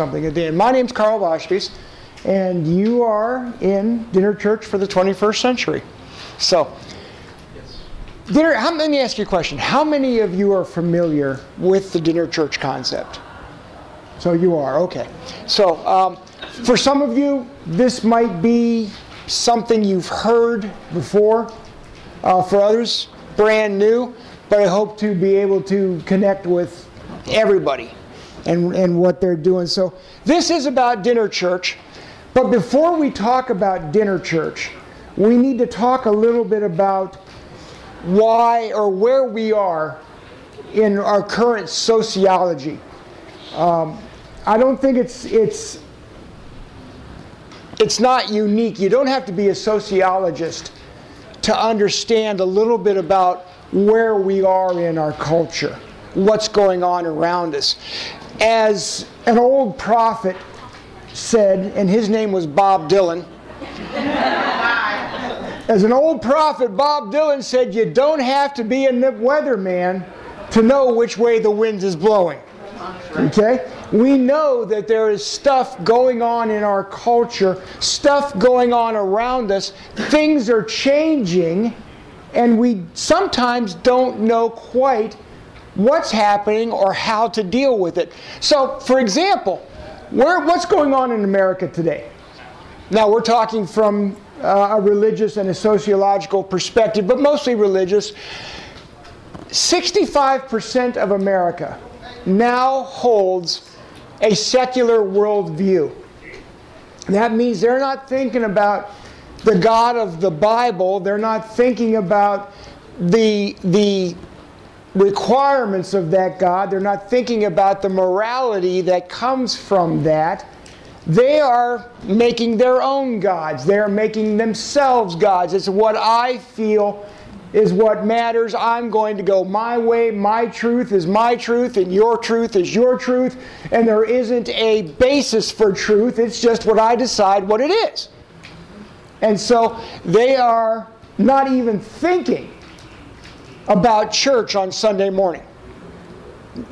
something end. My name's Carl Vashpies, and you are in Dinner Church for the 21st century. So, yes. dinner. How, let me ask you a question. How many of you are familiar with the Dinner Church concept? So you are okay. So, um, for some of you, this might be something you've heard before. Uh, for others, brand new. But I hope to be able to connect with everybody and, and what they're doing. So this is about dinner church. But before we talk about dinner church, we need to talk a little bit about why or where we are in our current sociology. Um, I don't think it's it's it's not unique. You don't have to be a sociologist to understand a little bit about where we are in our culture, what's going on around us as an old prophet said, and his name was Bob Dylan. As an old prophet, Bob Dylan said, You don't have to be a weatherman to know which way the wind is blowing. Okay? We know that there is stuff going on in our culture, stuff going on around us. Things are changing, and we sometimes don't know quite what's happening or how to deal with it. So, for example, where, what's going on in America today? Now, we're talking from uh, a religious and a sociological perspective, but mostly religious. 65% of America now holds a secular worldview. That means they're not thinking about the God of the Bible, they're not thinking about the, the requirements of that God. They're not thinking about the morality that comes from that. They are making their own gods. They are making themselves gods. It's what I feel is what matters. I'm going to go my way. My truth is my truth, and your truth is your truth. And there isn't a basis for truth. It's just what I decide what it is. And so they are not even thinking about church on Sunday morning.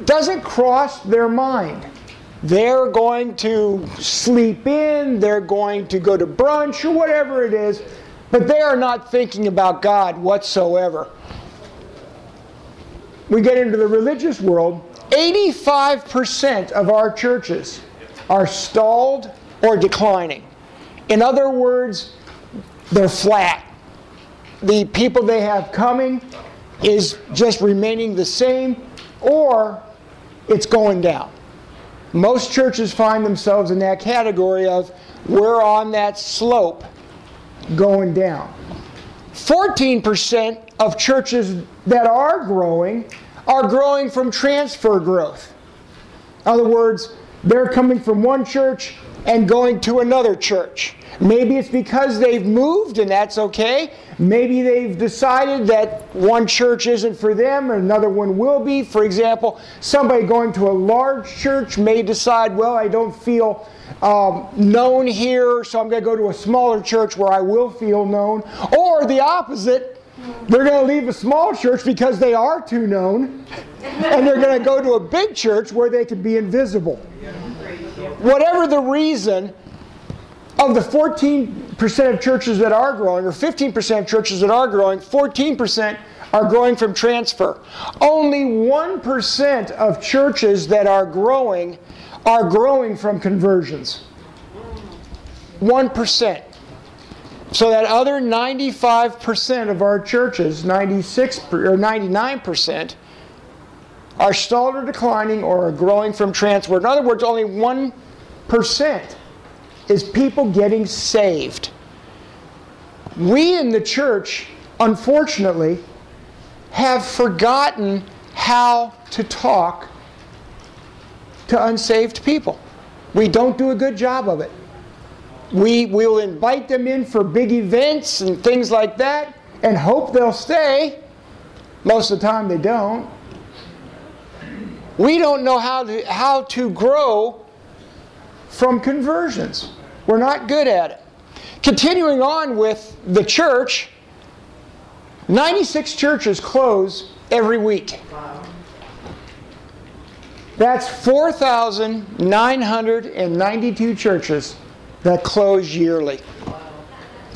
Doesn't cross their mind. They're going to sleep in, they're going to go to brunch or whatever it is, but they are not thinking about God whatsoever. We get into the religious world, 85% of our churches are stalled or declining. In other words, they're flat. The people they have coming is just remaining the same or it's going down. Most churches find themselves in that category of we're on that slope going down. 14% of churches that are growing are growing from transfer growth. In other words, they're coming from one church and going to another church. Maybe it's because they've moved and that's okay. Maybe they've decided that one church isn't for them and another one will be. For example, somebody going to a large church may decide, well, I don't feel um, known here, so I'm going to go to a smaller church where I will feel known. Or the opposite, they're going to leave a small church because they are too known, and they're going to go to a big church where they can be invisible. Whatever the reason, of the 14% of churches that are growing, or 15% of churches that are growing, 14% are growing from transfer. Only 1% of churches that are growing are growing from conversions. 1%. So that other 95% of our churches, 96 or 99%, are stalled or declining or are growing from transfer. In other words, only 1% is people getting saved. We in the church, unfortunately, have forgotten how to talk to unsaved people. We don't do a good job of it. We will invite them in for big events and things like that and hope they'll stay. Most of the time, they don't. We don't know how to, how to grow from conversions. We're not good at it. Continuing on with the church, 96 churches close every week. That's 4,992 churches that close yearly.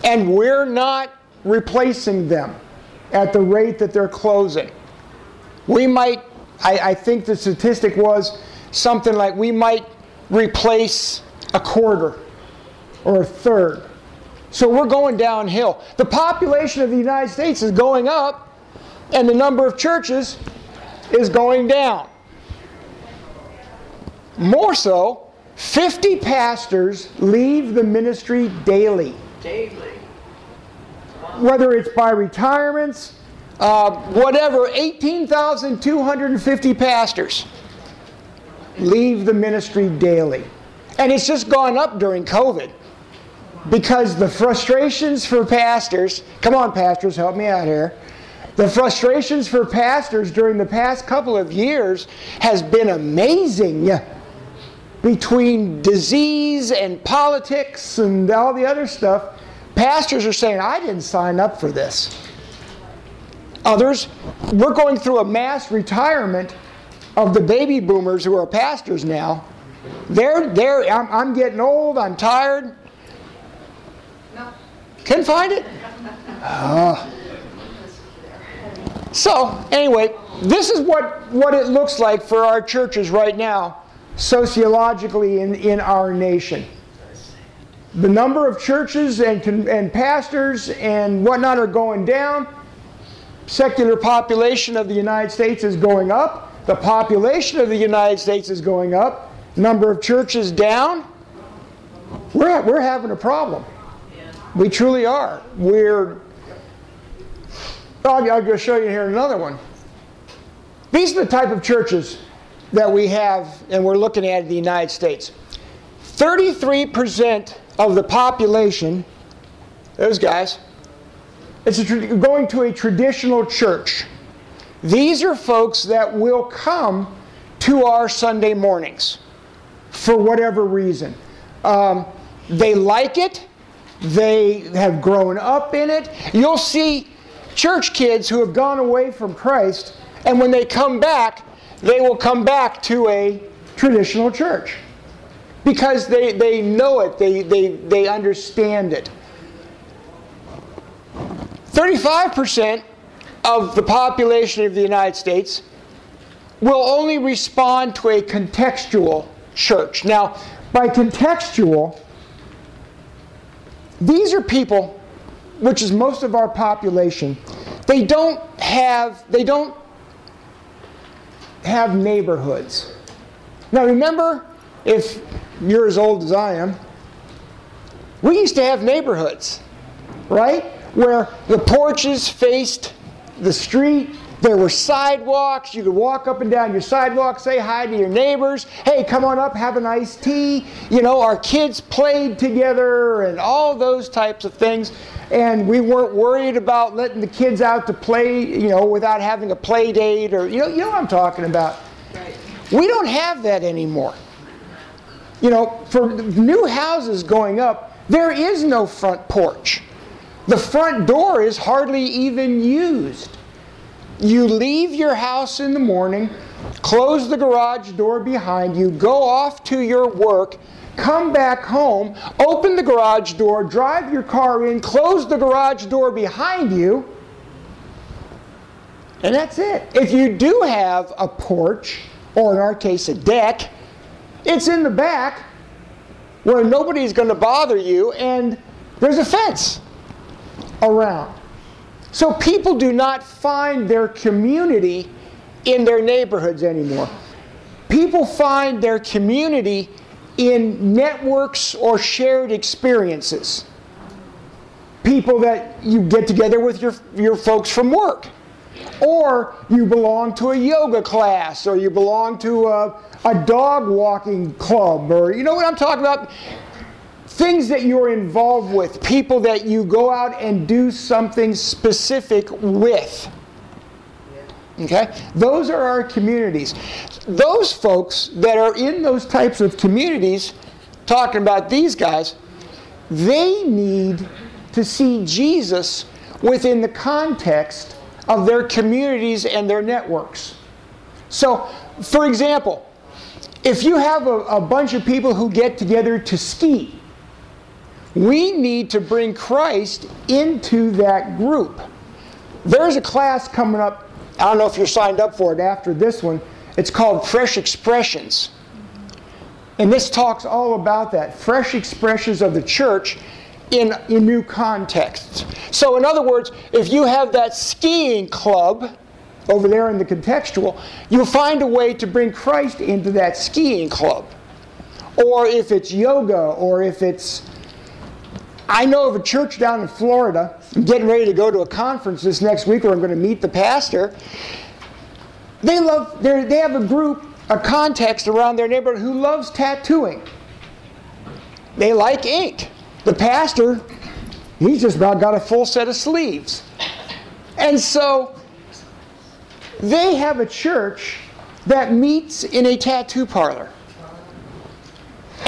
And we're not replacing them at the rate that they're closing. We might, I, I think the statistic was something like we might replace a quarter or a third. So we're going downhill. The population of the United States is going up, and the number of churches is going down. More so, 50 pastors leave the ministry daily. Daily. Whether it's by retirements, uh, whatever, 18,250 pastors leave the ministry daily. And it's just gone up during COVID because the frustrations for pastors, come on, pastors, help me out here. The frustrations for pastors during the past couple of years has been amazing between disease and politics and all the other stuff. Pastors are saying, I didn't sign up for this. Others, we're going through a mass retirement of the baby boomers who are pastors now. They're, they're, I'm, I'm getting old, I'm tired. No. Couldn't find it? Uh. So, anyway, this is what, what it looks like for our churches right now, sociologically in, in our nation. The number of churches and, and pastors and whatnot are going down. Secular population of the United States is going up. The population of the United States is going up. Number of churches down. We're, we're having a problem. We truly are. We're. I'll, I'll go show you here another one. These are the type of churches that we have and we're looking at in the United States. 33% of the population, those guys, is going to a traditional church. These are folks that will come to our Sunday mornings for whatever reason. Um, they like it, they have grown up in it. You'll see church kids who have gone away from Christ, and when they come back, they will come back to a traditional church because they, they know it, they, they, they understand it. 35% of the population of the United States will only respond to a contextual church. Now, by contextual, these are people, which is most of our population, they don't have, they don't have neighborhoods. Now remember, if you're as old as I am, we used to have neighborhoods, right? Where the porches faced the street. There were sidewalks. You could walk up and down your sidewalk, say hi to your neighbors. Hey, come on up, have a nice tea. You know, our kids played together and all those types of things. And we weren't worried about letting the kids out to play, you know, without having a play date or, you know, you know what I'm talking about. Right. We don't have that anymore. You know, for new houses going up, there is no front porch. The front door is hardly even used. You leave your house in the morning, close the garage door behind you, go off to your work, come back home, open the garage door, drive your car in, close the garage door behind you, and that's it. If you do have a porch, or in our case, a deck, it's in the back where nobody's going to bother you, and there's a fence around. So people do not find their community in their neighborhoods anymore. People find their community in networks or shared experiences. People that you get together with your, your folks from work. Or you belong to a yoga class, or you belong to a, a dog walking club, or you know what I'm talking about? Things that you're involved with, people that you go out and do something specific with. Okay? Those are our communities. Those folks that are in those types of communities, talking about these guys, they need to see Jesus within the context of their communities and their networks. So, for example, if you have a, a bunch of people who get together to ski, we need to bring Christ into that group. There's a class coming up. I don't know if you're signed up for it after this one. It's called Fresh Expressions. And this talks all about that fresh expressions of the church in, in new contexts. So, in other words, if you have that skiing club over there in the contextual, you'll find a way to bring Christ into that skiing club. Or if it's yoga, or if it's I know of a church down in Florida. I'm getting ready to go to a conference this next week where I'm going to meet the pastor. They love. They have a group, a context around their neighborhood who loves tattooing. They like ink. The pastor, he's just about got a full set of sleeves, and so they have a church that meets in a tattoo parlor.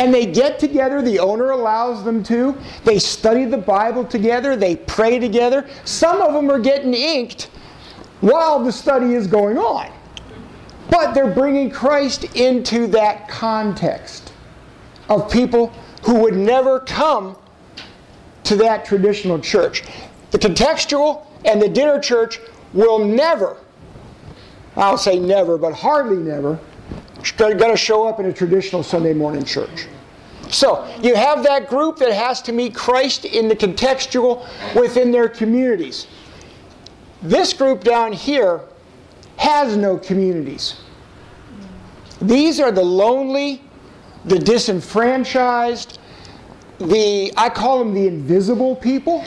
And they get together, the owner allows them to. They study the Bible together, they pray together. Some of them are getting inked while the study is going on. But they're bringing Christ into that context of people who would never come to that traditional church. The contextual and the dinner church will never, I'll say never, but hardly never, going to show up in a traditional Sunday morning church. So you have that group that has to meet Christ in the contextual within their communities. This group down here has no communities. These are the lonely, the disenfranchised, the I call them the invisible people.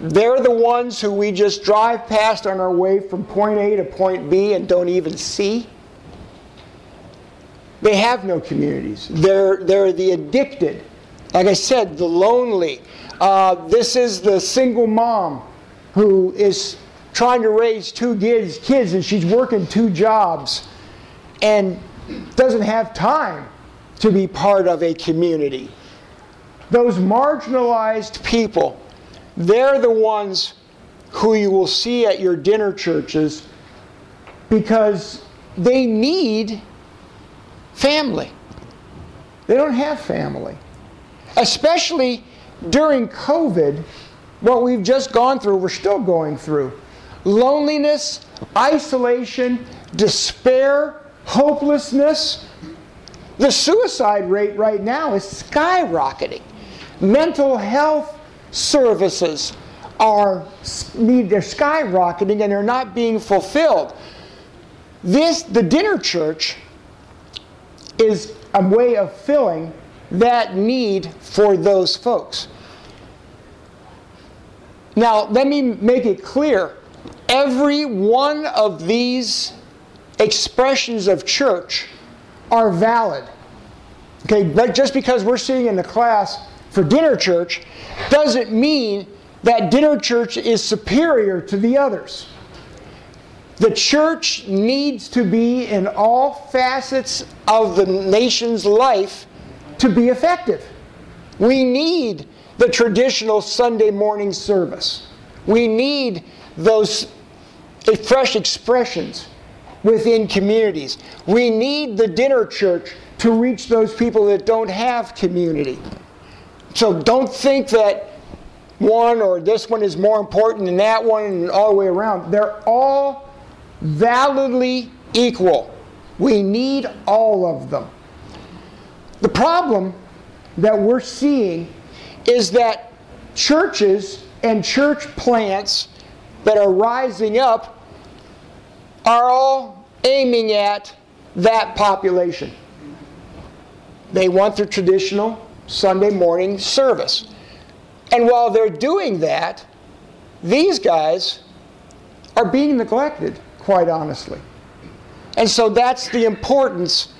They're the ones who we just drive past on our way from point A to point B and don't even see. They have no communities. They're, they're the addicted. Like I said, the lonely. Uh, this is the single mom who is trying to raise two kids, kids and she's working two jobs and doesn't have time to be part of a community. Those marginalized people, they're the ones who you will see at your dinner churches because they need family. They don't have family. Especially during COVID, what we've just gone through, we're still going through. Loneliness, isolation, despair, hopelessness. The suicide rate right now is skyrocketing. Mental health services are need they're skyrocketing and they're not being fulfilled. This the dinner church is a way of filling that need for those folks. Now, let me make it clear every one of these expressions of church are valid. Okay, but just because we're sitting in the class for dinner church doesn't mean that dinner church is superior to the others. The church needs to be in all facets of the nation's life to be effective. We need the traditional Sunday morning service. We need those fresh expressions within communities. We need the dinner church to reach those people that don't have community. So don't think that one or this one is more important than that one and all the way around. They're all validly equal. We need all of them. The problem that we're seeing is that churches and church plants that are rising up are all aiming at that population. They want their traditional Sunday morning service. And while they're doing that, these guys are being neglected quite honestly. And so that's the importance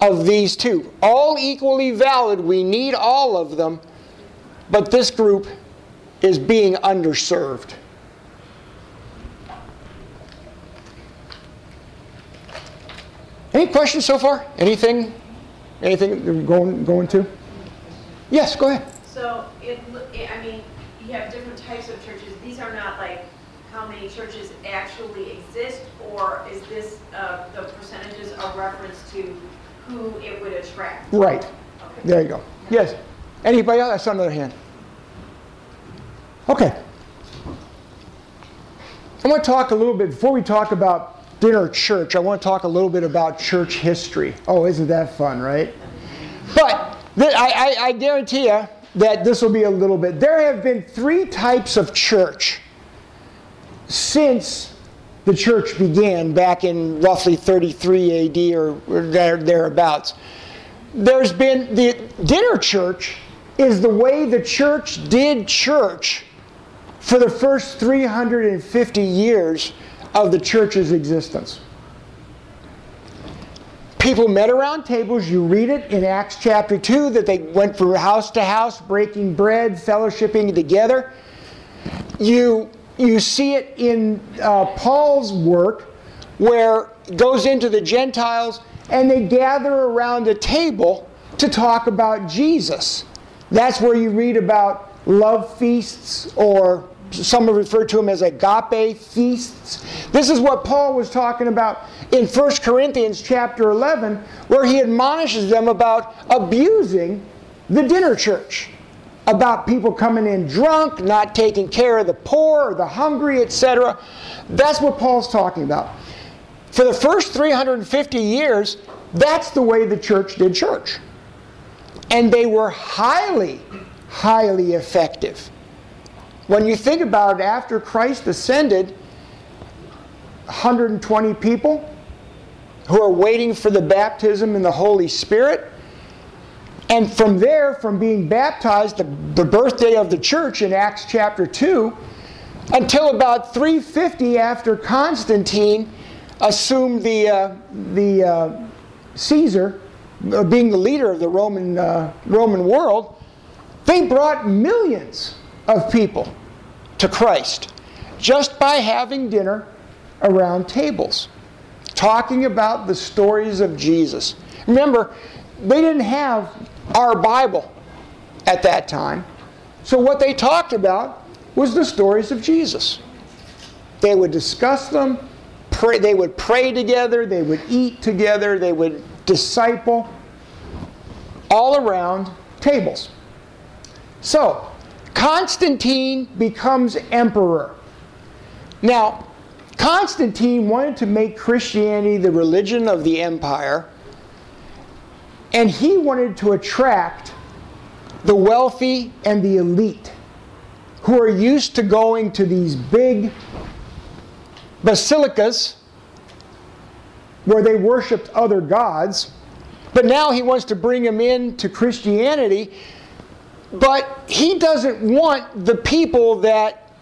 of these two. All equally valid, we need all of them, but this group is being underserved. Any questions so far? Anything? Anything going going to? Yes, go ahead. So it, I mean, you have different types of churches. These are not like churches actually exist, or is this, uh, the percentages a reference to who it would attract. Right. Okay. There you go. Yes. Anybody else? I saw another hand. Okay. I want to talk a little bit, before we talk about dinner church, I want to talk a little bit about church history. Oh, isn't that fun, right? But th- I, I, I guarantee you that this will be a little bit. There have been three types of church since the church began back in roughly 33 AD or there, thereabouts. There's been the dinner church is the way the church did church for the first 350 years of the church's existence. People met around tables. You read it in Acts chapter 2 that they went from house to house, breaking bread, fellowshipping together. You, you see it in uh, Paul's work where it goes into the Gentiles and they gather around a table to talk about Jesus. That's where you read about love feasts or some referred to them as agape feasts. This is what Paul was talking about in 1 Corinthians chapter 11, where he admonishes them about abusing the dinner church, about people coming in drunk, not taking care of the poor or the hungry, etc. That's what Paul's talking about. For the first 350 years, that's the way the church did church. And they were highly, highly effective. When you think about it, after Christ ascended, 120 people who are waiting for the baptism in the Holy Spirit. And from there, from being baptized, the, the birthday of the church in Acts chapter 2, until about 350 after Constantine assumed the, uh, the uh, Caesar, uh, being the leader of the Roman, uh, Roman world, they brought millions of people to Christ just by having dinner around tables, talking about the stories of Jesus. Remember, they didn't have our Bible at that time, so what they talked about was the stories of Jesus. They would discuss them, pray, they would pray together, they would eat together, they would disciple all around tables. So, Constantine becomes emperor. Now, Constantine wanted to make Christianity the religion of the empire, and he wanted to attract the wealthy and the elite who are used to going to these big basilicas where they worshiped other gods. But now he wants to bring them into Christianity but he doesn't want the people that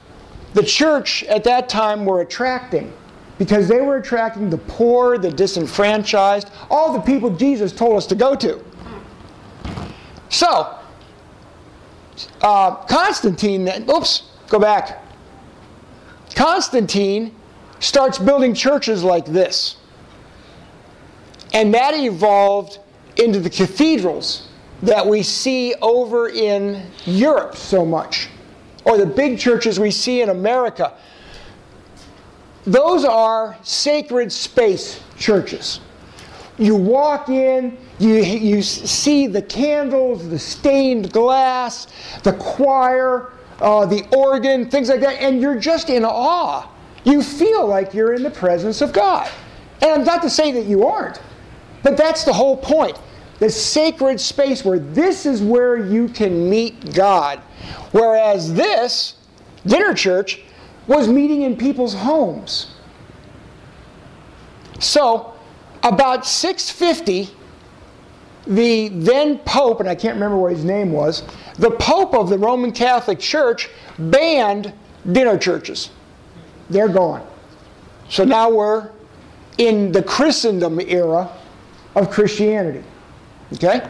the church at that time were attracting because they were attracting the poor, the disenfranchised, all the people Jesus told us to go to. So, uh, Constantine, oops, go back. Constantine starts building churches like this. And that evolved into the cathedrals that we see over in Europe so much, or the big churches we see in America. Those are sacred space churches. You walk in, you, you see the candles, the stained glass, the choir, uh, the organ, things like that, and you're just in awe. You feel like you're in the presence of God. And I'm not to say that you aren't, but that's the whole point the sacred space where this is where you can meet God. Whereas this, dinner church, was meeting in people's homes. So, about 650, the then Pope, and I can't remember what his name was, the Pope of the Roman Catholic Church banned dinner churches. They're gone. So now we're in the Christendom era of Christianity. Okay?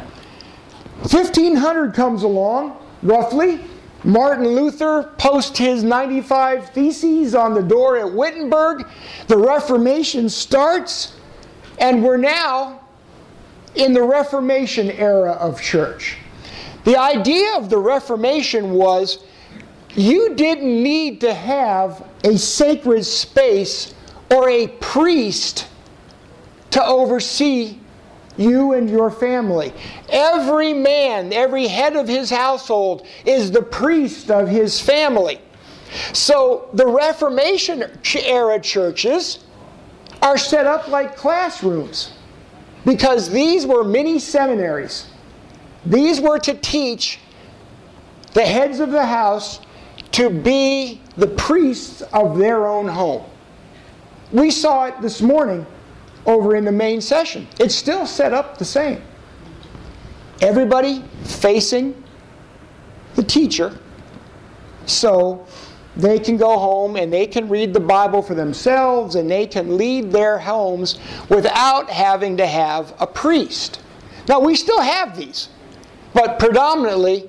1500 comes along, roughly. Martin Luther posts his 95 Theses on the door at Wittenberg. The Reformation starts, and we're now in the Reformation era of church. The idea of the Reformation was you didn't need to have a sacred space or a priest to oversee you and your family. Every man, every head of his household is the priest of his family. So the Reformation era churches are set up like classrooms because these were mini seminaries. These were to teach the heads of the house to be the priests of their own home. We saw it this morning over in the main session. It's still set up the same. Everybody facing the teacher so they can go home and they can read the Bible for themselves and they can lead their homes without having to have a priest. Now, we still have these, but predominantly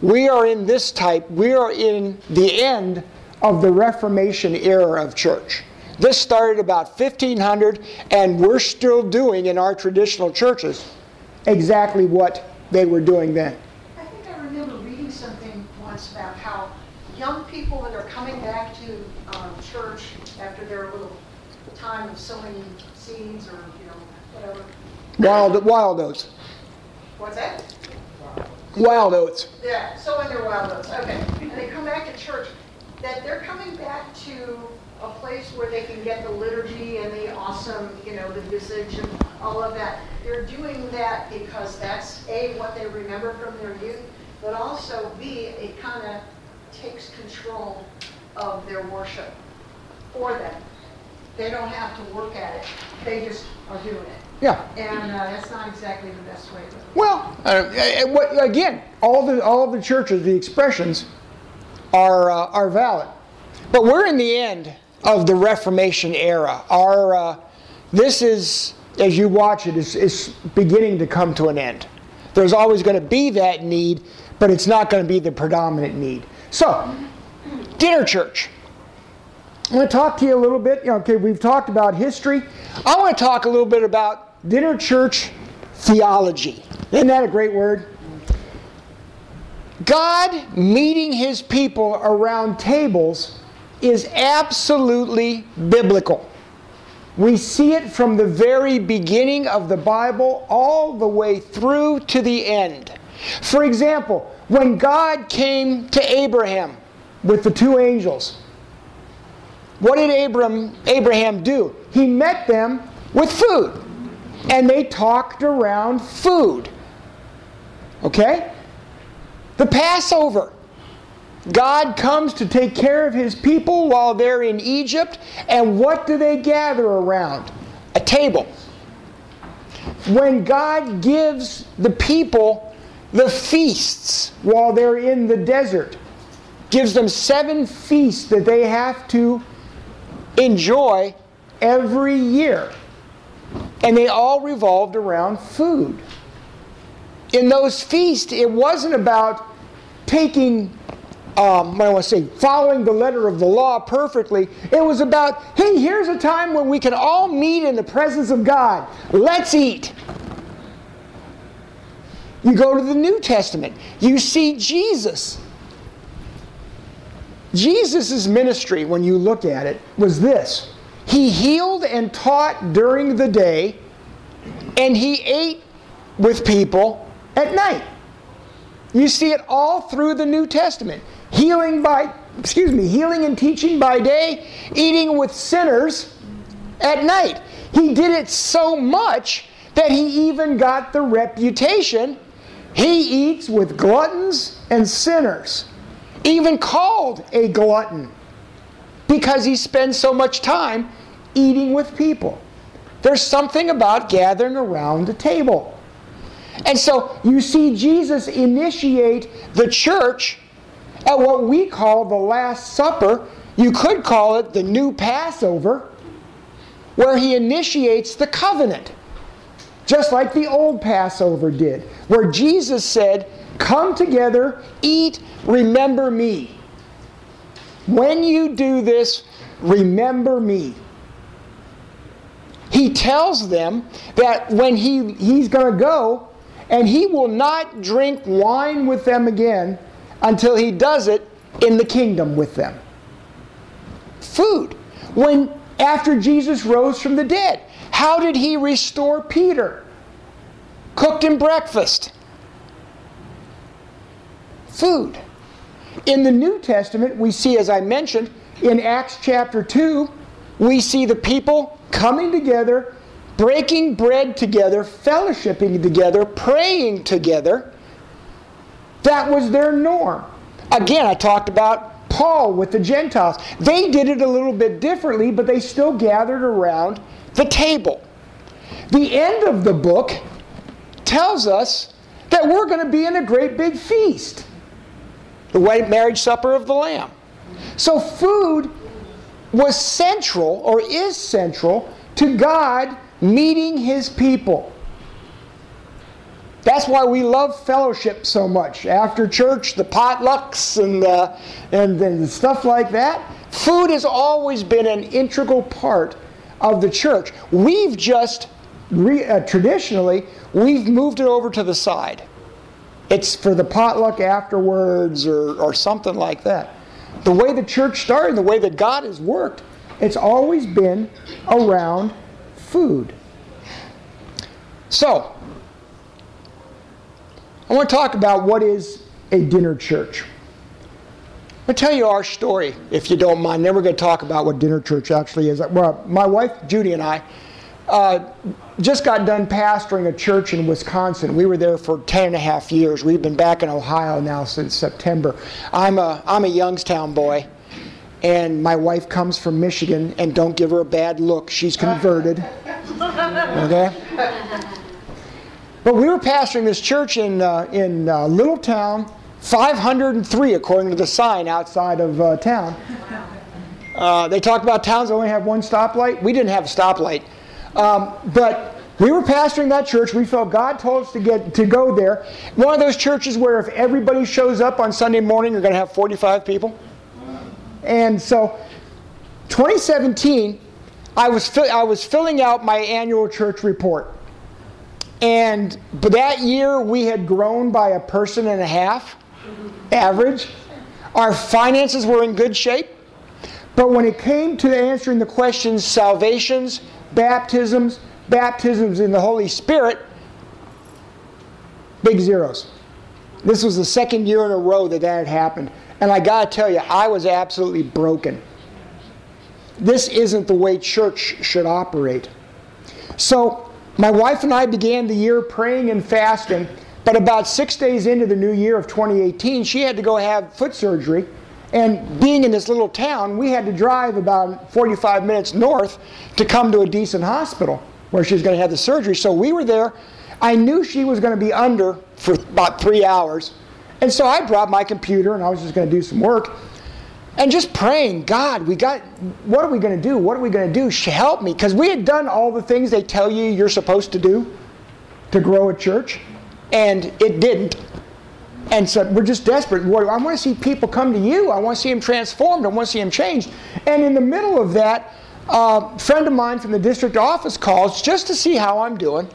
we are in this type, we are in the end of the Reformation era of church. This started about 1500, and we're still doing in our traditional churches exactly what they were doing then. I think I remember reading something once about how young people that are coming back to um, church after their little time of sowing seeds or, you know, whatever. Wild, wild oats. What's that? Wild oats. Yeah, sowing their wild oats, okay. And they come back to church, that they're coming back to a place where they can get the liturgy and the awesome, you know, the visage and all of that. They're doing that because that's A, what they remember from their youth, but also B, it kind of takes control of their worship for them. They don't have to work at it, they just are doing it. Yeah. And uh, that's not exactly the best way to. Well, uh, uh, what- again, all the all the churches, the expressions are uh, are valid, but we're in the end of the Reformation era. Our uh, this is, as you watch it, is, beginning to come to an end. There's always going to be that need, but it's not going to be the predominant need. So, dinner church. I want to talk to you a little bit. Okay, we've talked about history. I want to talk a little bit about dinner church theology. Isn't that a great word? God meeting his people around tables is absolutely biblical. We see it from the very beginning of the Bible all the way through to the end. For example, when God came to Abraham with the two angels, what did Abraham do? He met them with food. And they talked around food. Okay? The Passover. God comes to take care of his people while they're in Egypt. And what do they gather around? A table. When God gives the people the feasts while they're in the desert, gives them seven feasts that they have to enjoy every year. And they all revolved around food. In those feasts, it wasn't about taking, um, what I want to say, following the letter of the law perfectly. It was about, hey, here's a time when we can all meet in the presence of God. Let's eat. You go to the New Testament, you see Jesus. Jesus' ministry, when you look at it, was this He healed and taught during the day, and he ate with people at night. You see it all through the New Testament. Healing by, excuse me, healing and teaching by day, eating with sinners at night. He did it so much that he even got the reputation he eats with gluttons and sinners even called a glutton because he spends so much time eating with people. There's something about gathering around the table. And so you see Jesus initiate the church at what we call the Last Supper. You could call it the New Passover, where he initiates the covenant, just like the old Passover did, where Jesus said, Come together, eat, remember me. When you do this, remember me. He tells them that when he, he's going to go, and he will not drink wine with them again until he does it in the kingdom with them. Food. When after Jesus rose from the dead, how did he restore Peter? cooked him breakfast. Food. In the New Testament, we see, as I mentioned, in Acts chapter 2, we see the people coming together, breaking bread together, fellowshipping together, praying together. That was their norm. Again, I talked about Paul with the Gentiles. They did it a little bit differently, but they still gathered around the table. The end of the book tells us that we're going to be in a great big feast the wedding marriage supper of the Lamb. So, food was central or is central to God meeting his people. That's why we love fellowship so much. After church, the potlucks and, uh, and, and stuff like that. Food has always been an integral part of the church. We've just, re, uh, traditionally, we've moved it over to the side. It's for the potluck afterwards or, or something like that. The way the church started, the way that God has worked, it's always been around food. So, I want to talk about what is a dinner church. I'll tell you our story, if you don't mind. Then we're going to talk about what dinner church actually is. Well, my wife Judy and I uh, just got done pastoring a church in Wisconsin. We were there for 10 and a half years. We've been back in Ohio now since September. I'm a, I'm a Youngstown boy, and my wife comes from Michigan, and don't give her a bad look. She's converted. Okay? But we were pastoring this church in, uh, in uh, Little Town, 503 according to the sign outside of uh, town. Uh, they talk about towns that only have one stoplight. We didn't have a stoplight. Um, but we were pastoring that church. We felt God told us to get to go there. One of those churches where if everybody shows up on Sunday morning, you're going to have 45 people. And so, 2017, I was fi- I was filling out my annual church report, and but that year we had grown by a person and a half, average. Our finances were in good shape, but when it came to answering the questions, salvations, baptisms, baptisms in the Holy Spirit, big zeros. This was the second year in a row that that had happened. And I got to tell you, I was absolutely broken. This isn't the way church should operate. So, my wife and I began the year praying and fasting, but about six days into the new year of 2018, she had to go have foot surgery. And being in this little town, we had to drive about 45 minutes north to come to a decent hospital where she was going to have the surgery. So we were there. I knew she was going to be under for about three hours. And so I brought my computer and I was just going to do some work and just praying, God, we got, what are we going to do? What are we going to do? Help me. Because we had done all the things they tell you you're supposed to do to grow a church, and it didn't. And so we're just desperate. I want to see people come to you. I want to see them transformed. I want to see them changed. And in the middle of that, a friend of mine from the district office calls just to see how I'm doing.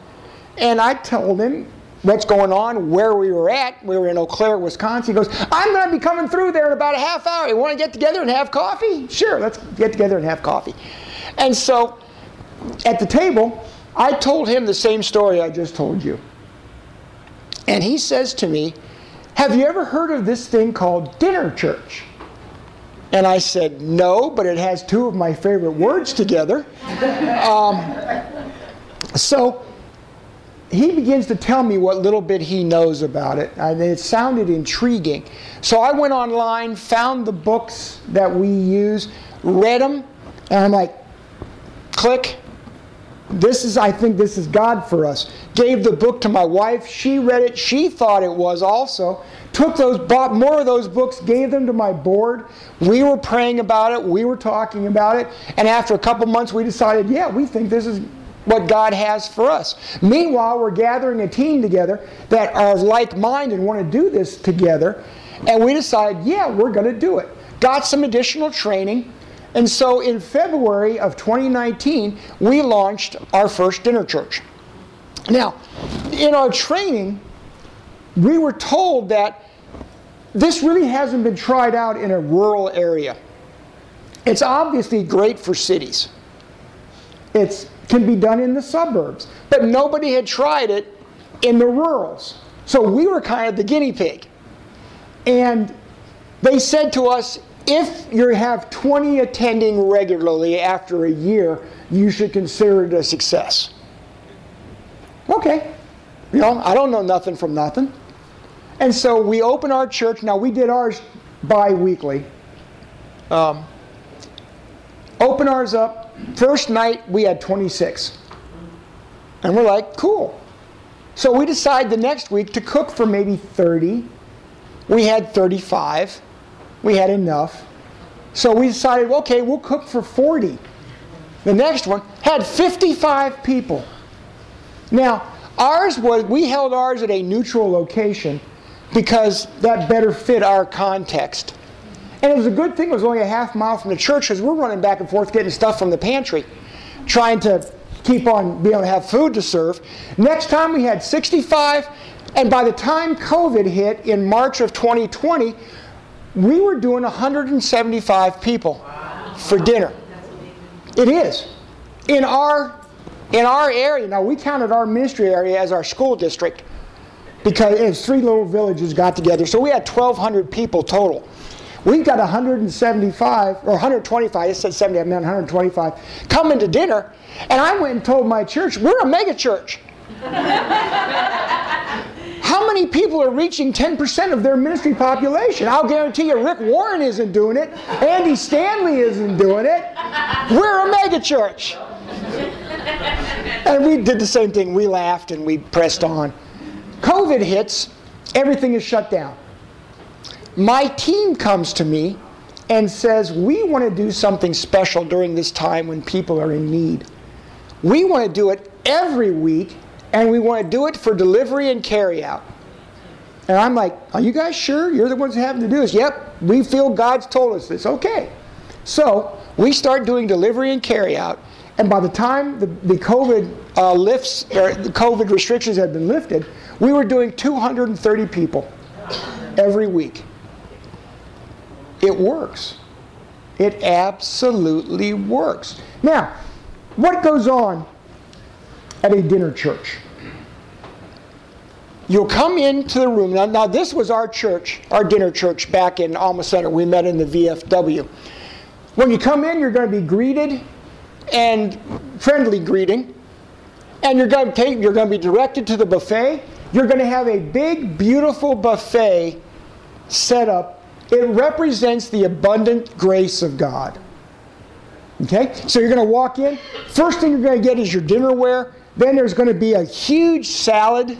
And I told him what's going on, where we were at. We were in Eau Claire, Wisconsin. He goes, I'm going to be coming through there in about a half hour. You want to get together and have coffee? Sure, let's get together and have coffee. And so at the table, I told him the same story I just told you. And he says to me, Have you ever heard of this thing called dinner church? And I said, No, but it has two of my favorite words together. Um, so he begins to tell me what little bit he knows about it. And it sounded intriguing. So I went online, found the books that we use, read them, and I'm like, click. This is, I think this is God for us. Gave the book to my wife. She read it. She thought it was also took those, bought more of those books, gave them to my board. We were praying about it, we were talking about it, and after a couple months, we decided, yeah, we think this is what God has for us. Meanwhile, we're gathering a team together that are like minded and want to do this together, and we decided, yeah, we're going to do it. Got some additional training. And so in February of 2019, we launched our first dinner church. Now, in our training, we were told that this really hasn't been tried out in a rural area. It's obviously great for cities. It can be done in the suburbs, but nobody had tried it in the rurals. So we were kind of the guinea pig. And they said to us, if you have 20 attending regularly after a year, you should consider it a success. Okay. You know, I don't know nothing from nothing. And so we open our church. Now, we did ours bi weekly. Um, open ours up. First night, we had 26. And we're like, cool. So we decide the next week to cook for maybe 30. We had 35. We had enough. So we decided, okay, we'll cook for 40. The next one had 55 people. Now, ours was, we held ours at a neutral location because that better fit our context. And it was a good thing it was only a half mile from the church because we're running back and forth getting stuff from the pantry, trying to keep on being able to have food to serve. Next time we had 65, and by the time COVID hit in March of 2020, we were doing 175 people for dinner. It is. In our in our area, now we counted our ministry area as our school district because it was three little villages got together. So we had 1,200 people total. We've got 175 or 125, it said 70, I meant 125, coming to dinner. And I went and told my church, we're a mega church. How many people are reaching 10% of their ministry population? I'll guarantee you Rick Warren isn't doing it. Andy Stanley isn't doing it. We're a mega church. And we did the same thing. We laughed and we pressed on. COVID hits, everything is shut down. My team comes to me and says, We want to do something special during this time when people are in need. We want to do it every week, and we want to do it for delivery and carry out. And I'm like, Are you guys sure? You're the ones having to do this. Yep, we feel God's told us this. Okay. So we start doing delivery and carry out. And by the time the, the COVID uh, lifts, or the COVID restrictions had been lifted, we were doing 230 people every week. It works. It absolutely works. Now, what goes on at a dinner church? You'll come into the room. Now, now, this was our church, our dinner church back in Alma Center. We met in the VFW. When you come in, you're going to be greeted and friendly greeting. And you're going to take, you're going to be directed to the buffet. You're going to have a big, beautiful buffet set up. It represents the abundant grace of God. Okay? So you're going to walk in. First thing you're going to get is your dinnerware. Then there's going to be a huge salad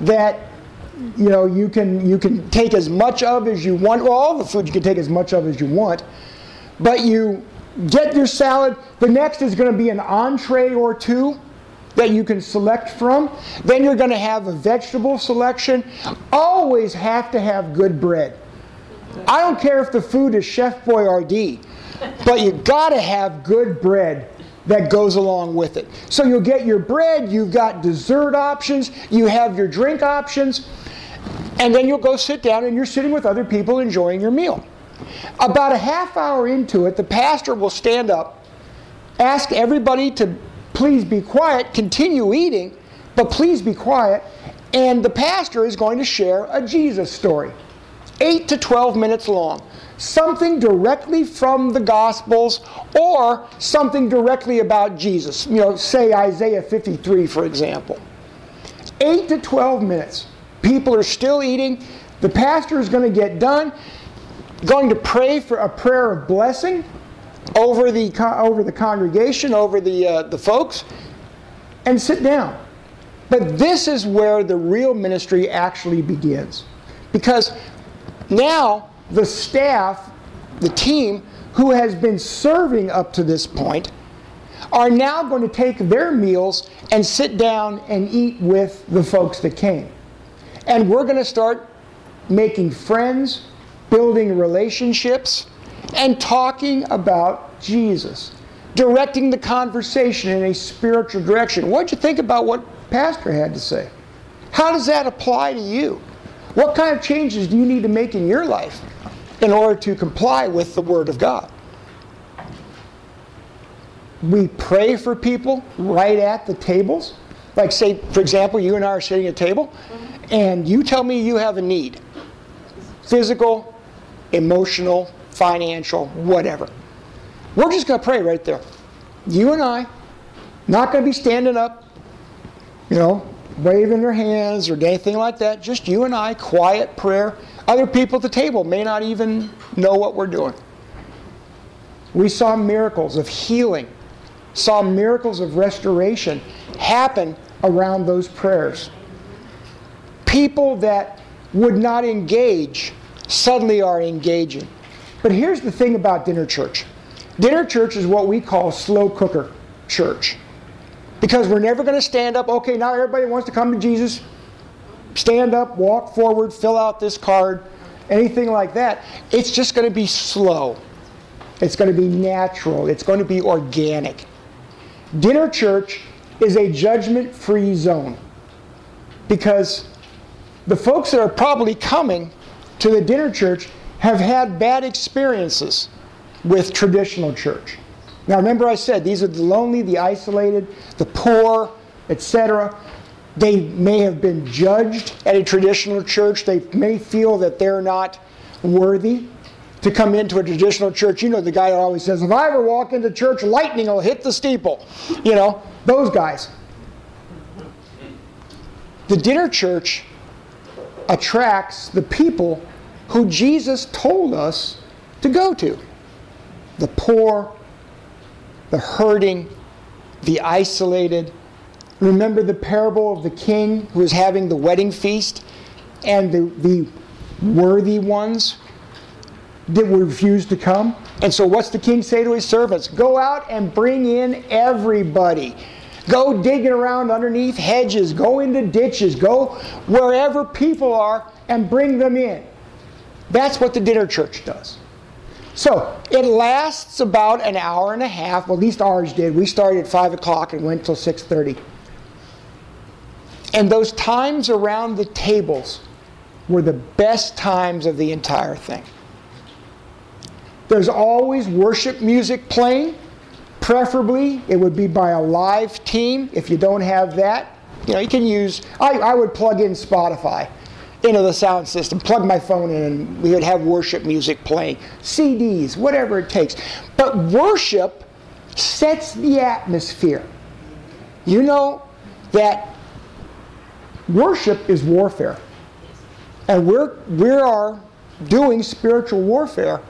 that you know you can you can take as much of as you want. Well, all the food you can take as much of as you want. But you get your salad. The next is going to be an entree or two that you can select from. Then you're going to have a vegetable selection. Always have to have good bread. I don't care if the food is Chef Boyardee, but you got to have good bread that goes along with it. So you'll get your bread, you've got dessert options, you have your drink options, and then you'll go sit down and you're sitting with other people enjoying your meal. About a half hour into it, the pastor will stand up, ask everybody to please be quiet, continue eating, but please be quiet, and the pastor is going to share a Jesus story. 8 to 12 minutes long. Something directly from the Gospels or something directly about Jesus. You know, say Isaiah 53, for example. 8 to 12 minutes. People are still eating. The pastor is going to get done, going to pray for a prayer of blessing over the, over the congregation, over the, uh, the folks, and sit down. But this is where the real ministry actually begins. Because now, the staff, the team who has been serving up to this point, are now going to take their meals and sit down and eat with the folks that came. And we're going to start making friends, building relationships, and talking about Jesus, directing the conversation in a spiritual direction. What'd you think about what Pastor had to say? How does that apply to you? What kind of changes do you need to make in your life in order to comply with the Word of God? We pray for people right at the tables. Like, say, for example, you and I are sitting at a table, and you tell me you have a need physical, emotional, financial, whatever. We're just going to pray right there. You and I, not going to be standing up, you know, waving their hands or anything like that. Just you and I, quiet prayer. Other people at the table may not even know what we're doing. We saw miracles of healing, saw miracles of restoration happen around those prayers. People that would not engage suddenly are engaging. But here's the thing about dinner church dinner church is what we call slow cooker church. Because we're never going to stand up, okay, now everybody wants to come to Jesus. Stand up, walk forward, fill out this card, anything like that. It's just going to be slow. It's going to be natural. It's going to be organic. Dinner church is a judgment free zone because the folks that are probably coming to the dinner church have had bad experiences with traditional church. Now remember I said these are the lonely, the isolated, the poor, etc. They may have been judged at a traditional church. They may feel that they're not worthy to come into a traditional church. You know the guy that always says, if I ever walk into church, lightning will hit the steeple. You know, those guys. The dinner church attracts the people who Jesus told us to go to the poor, the hurting, the isolated. Remember the parable of the king who was having the wedding feast and the, the worthy ones that refused to come? And so, what's the king say to his servants? Go out and bring in everybody. Go digging around underneath hedges, go into ditches, go wherever people are and bring them in. That's what the dinner church does. So it lasts about an hour and a half. Well, at least ours did. We started at five o'clock and went till six thirty. And those times around the tables were the best times of the entire thing. There's always worship music playing. Preferably, it would be by a live team. If you don't have that, you know, you can use, I, I would plug in Spotify into the sound system, plug my phone in, and we would have worship music playing, CDs, whatever it takes. But worship sets the atmosphere. You know that worship is warfare. And we're, we are doing spiritual warfare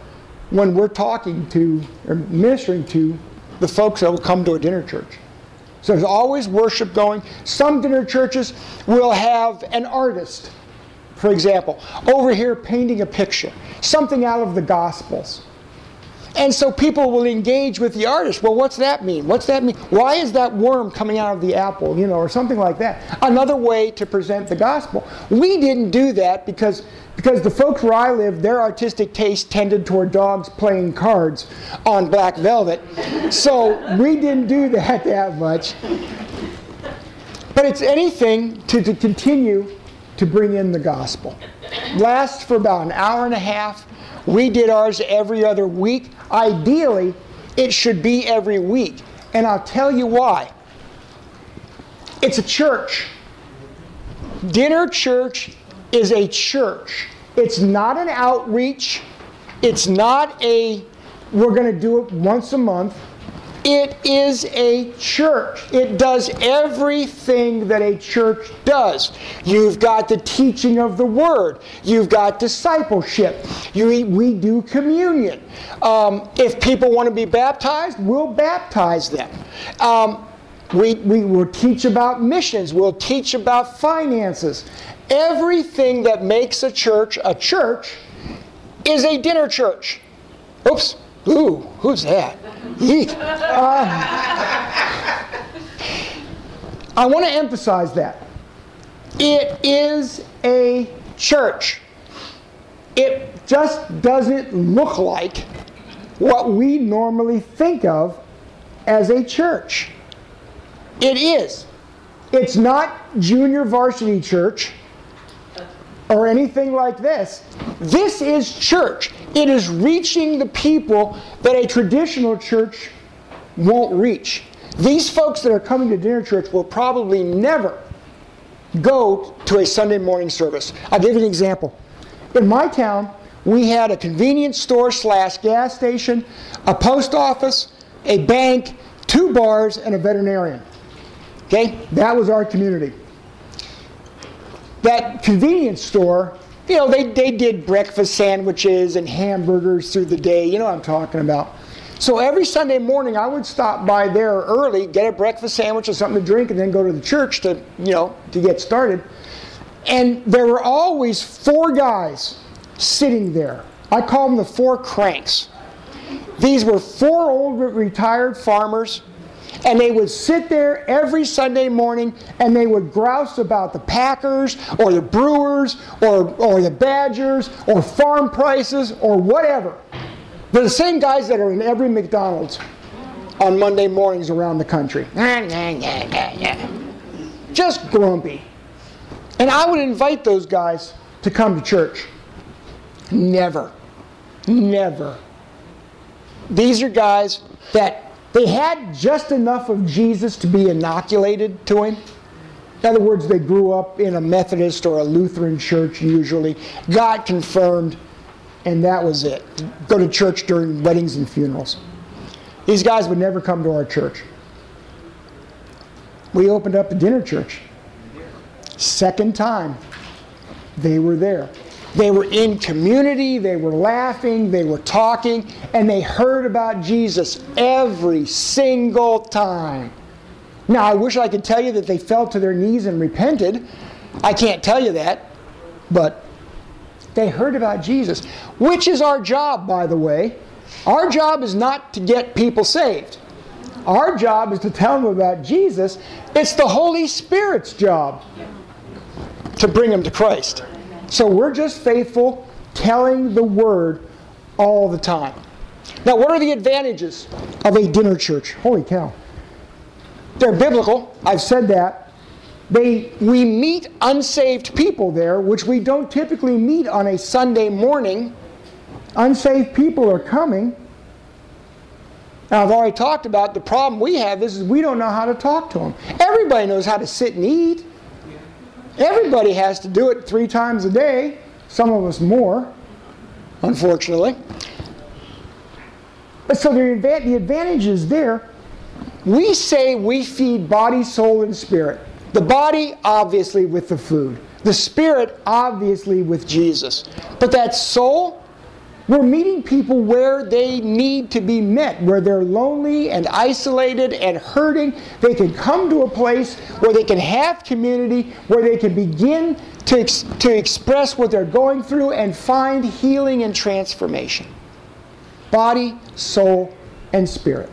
when we're talking to or ministering to the folks that will come to a dinner church. So there's always worship going. Some dinner churches will have an artist for example, over here painting a picture, something out of the Gospels. And so people will engage with the artist. Well, what's that mean? What's that mean? Why is that worm coming out of the apple? You know, or something like that. Another way to present the gospel. We didn't do that because because the folks where I lived, their artistic taste tended toward dogs playing cards on black velvet. So we didn't do that that much. But it's anything to, to continue to bring in the gospel. Lasts for about an hour and a half. We did ours every other week. Ideally, it should be every week. And I'll tell you why. It's a church. Dinner church is a church. It's not an outreach. It's not a, we're going to do it once a month. It is a church. It does everything that a church does. You've got the teaching of the word. You've got discipleship. You, we do communion. Um, if people want to be baptized, we'll baptize them. Um, we, we will teach about missions. We'll teach about finances. Everything that makes a church a church is a dinner church. Oops. Ooh, who's that? Uh, I want to emphasize that. It is a church. It just doesn't look like what we normally think of as a church. It is. It's not junior varsity church or anything like this. This is church. It is reaching the people that a traditional church won't reach. these folks that are coming to dinner church will probably never go to a Sunday morning service. I'll give you an example. In my town, we had a convenience store slash gas station, a post office, a bank, two bars, and a veterinarian. Okay? That was our community. That convenience store, you know, they, they did breakfast sandwiches and hamburgers through the day. You know what I'm talking about. So every Sunday morning, I would stop by there early, get a breakfast sandwich or something to drink, and then go to the church to, you know, to get started. And there were always four guys sitting there. I call them the four cranks. These were four old retired farmers, and they would sit there every Sunday morning and they would grouse about the Packers or the Brewers or, or the Badgers or farm prices or whatever. They're the same guys that are in every McDonald's on Monday mornings around the country. Just grumpy. And I would invite those guys to come to church. Never. Never. These are guys that they had just enough of Jesus to be inoculated to him. In other words, they grew up in a Methodist or a Lutheran church usually, got confirmed, and that was it. Go to church during weddings and funerals. These guys would never come to our church. We opened up a dinner church. Second time, they were there. They were in community, they were laughing, they were talking, and they heard about Jesus every single time. Now, I wish I could tell you that they fell to their knees and repented. I can't tell you that, but they heard about Jesus, which is our job, by the way. Our job is not to get people saved. Our job is to tell them about Jesus. It's the Holy Spirit's job to bring them to Christ. So we're just faithful telling the word all the time. Now, what are the advantages of a dinner church? Holy cow. They're biblical. I've said that. They, we meet unsaved people there, which we don't typically meet on a Sunday morning. Unsaved people are coming. Now, I've already talked about the problem we have is, is we don't know how to talk to them. Everybody knows how to sit and eat. Everybody has to do it three times a day, some of us more, unfortunately. But so the, the advantage is there. We say we feed body, soul, and spirit. The body, obviously, with the food. The spirit, obviously, with Jesus. But that soul, we're meeting people where they need to be met, where they're lonely and isolated and hurting. They can come to a place where they can have community, where they can begin to, ex- to express what they're going through and find healing and transformation. Body, soul, and spirit.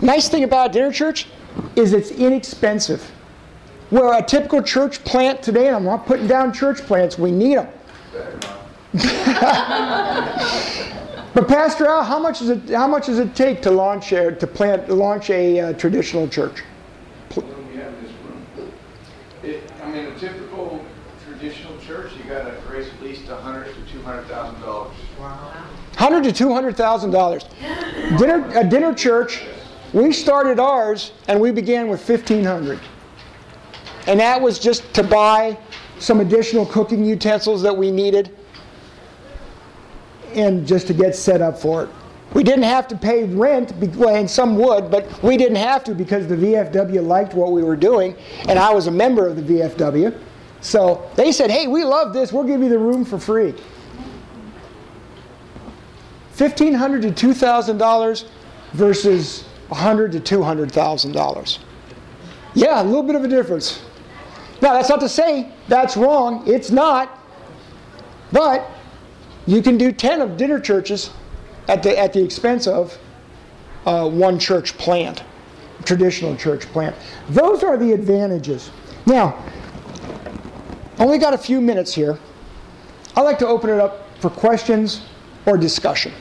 Nice thing about dinner church is it's inexpensive. Where a typical church plant today, and I'm not putting down church plants, we need them. but Pastor Al, how much does it how much does it take to launch a, to plant launch a uh, traditional church? What do we have in this room? It, I mean, a typical traditional church, you got to raise at least a hundred to two hundred thousand dollars. Wow. Hundred to two hundred thousand dollars. Dinner a dinner church. We started ours and we began with fifteen hundred, and that was just to buy some additional cooking utensils that we needed and just to get set up for it. We didn't have to pay rent, and some would, but we didn't have to because the VFW liked what we were doing, and I was a member of the VFW. So they said, hey, we love this, we'll give you the room for free. 1,500 to $2,000 versus 100 to $200,000. Yeah, a little bit of a difference. Now, that's not to say that's wrong. It's not. But you can do 10 of dinner churches at the, at the expense of uh, one church plant, traditional church plant. Those are the advantages. Now, only got a few minutes here. I'd like to open it up for questions or discussion.